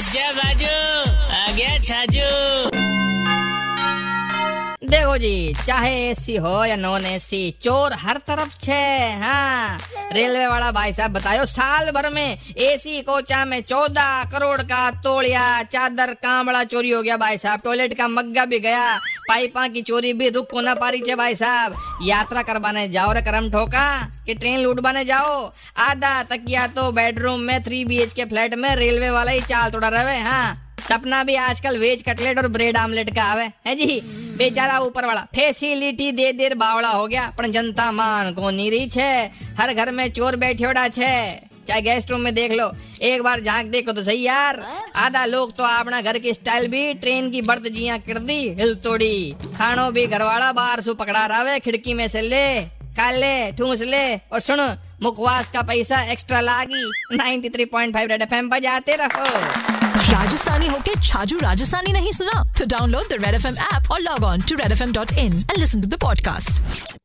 अच्छा बाजू आ गया छाजू। देखो जी, चाहे एसी हो या नॉन एसी चोर हर तरफ़ छे हाँ। रेलवे वाला भाई साहब, बतायो, साल भर में एसी कोचा में चौदह करोड़ का तोड़िया चादर कामड़ा चोरी हो गया भाई साहब। टॉयलेट का मग्गा भी गया, पाइपा की चोरी भी रुक को ना पा रही भाई साहब। यात्रा करवाने जाओ रे करम ठोका, कि ट्रेन लूटवाने जाओ। आधा तकिया तो बेडरूम में थ्री बीएच के फ्लैट में, रेलवे वाला ही चाल तोड़ा रहे हाँ। सपना भी आजकल वेज कटलेट और ब्रेड आमलेट का आवे है जी? बेचारा ऊपर वाला फैसिलिटी दे देर बावड़ा हो गया, पर जनता मान को नहीं रही छे हर घर में चोर बैठियोड़ा छे। चाहे गेस्ट रूम में देख लो, एक बार झाँक देखो तो सही यार। आधा लोग तो अपना घर की स्टाइल भी ट्रेन की बर्थ जिया कर दी हिल तोड़ी। खानो भी घरवाला बाहर सु पकड़ा रहा खिड़की में से ले। खा ले, ठूस ले। और सुन मुखवास का पैसा एक्स्ट्रा लागी। 93.5 रेड एफएम बजाते रहो। राजस्थानी होके छाजू राजस्थानी नहीं सुना? तो download the red F M app और log on to in and listen to the podcast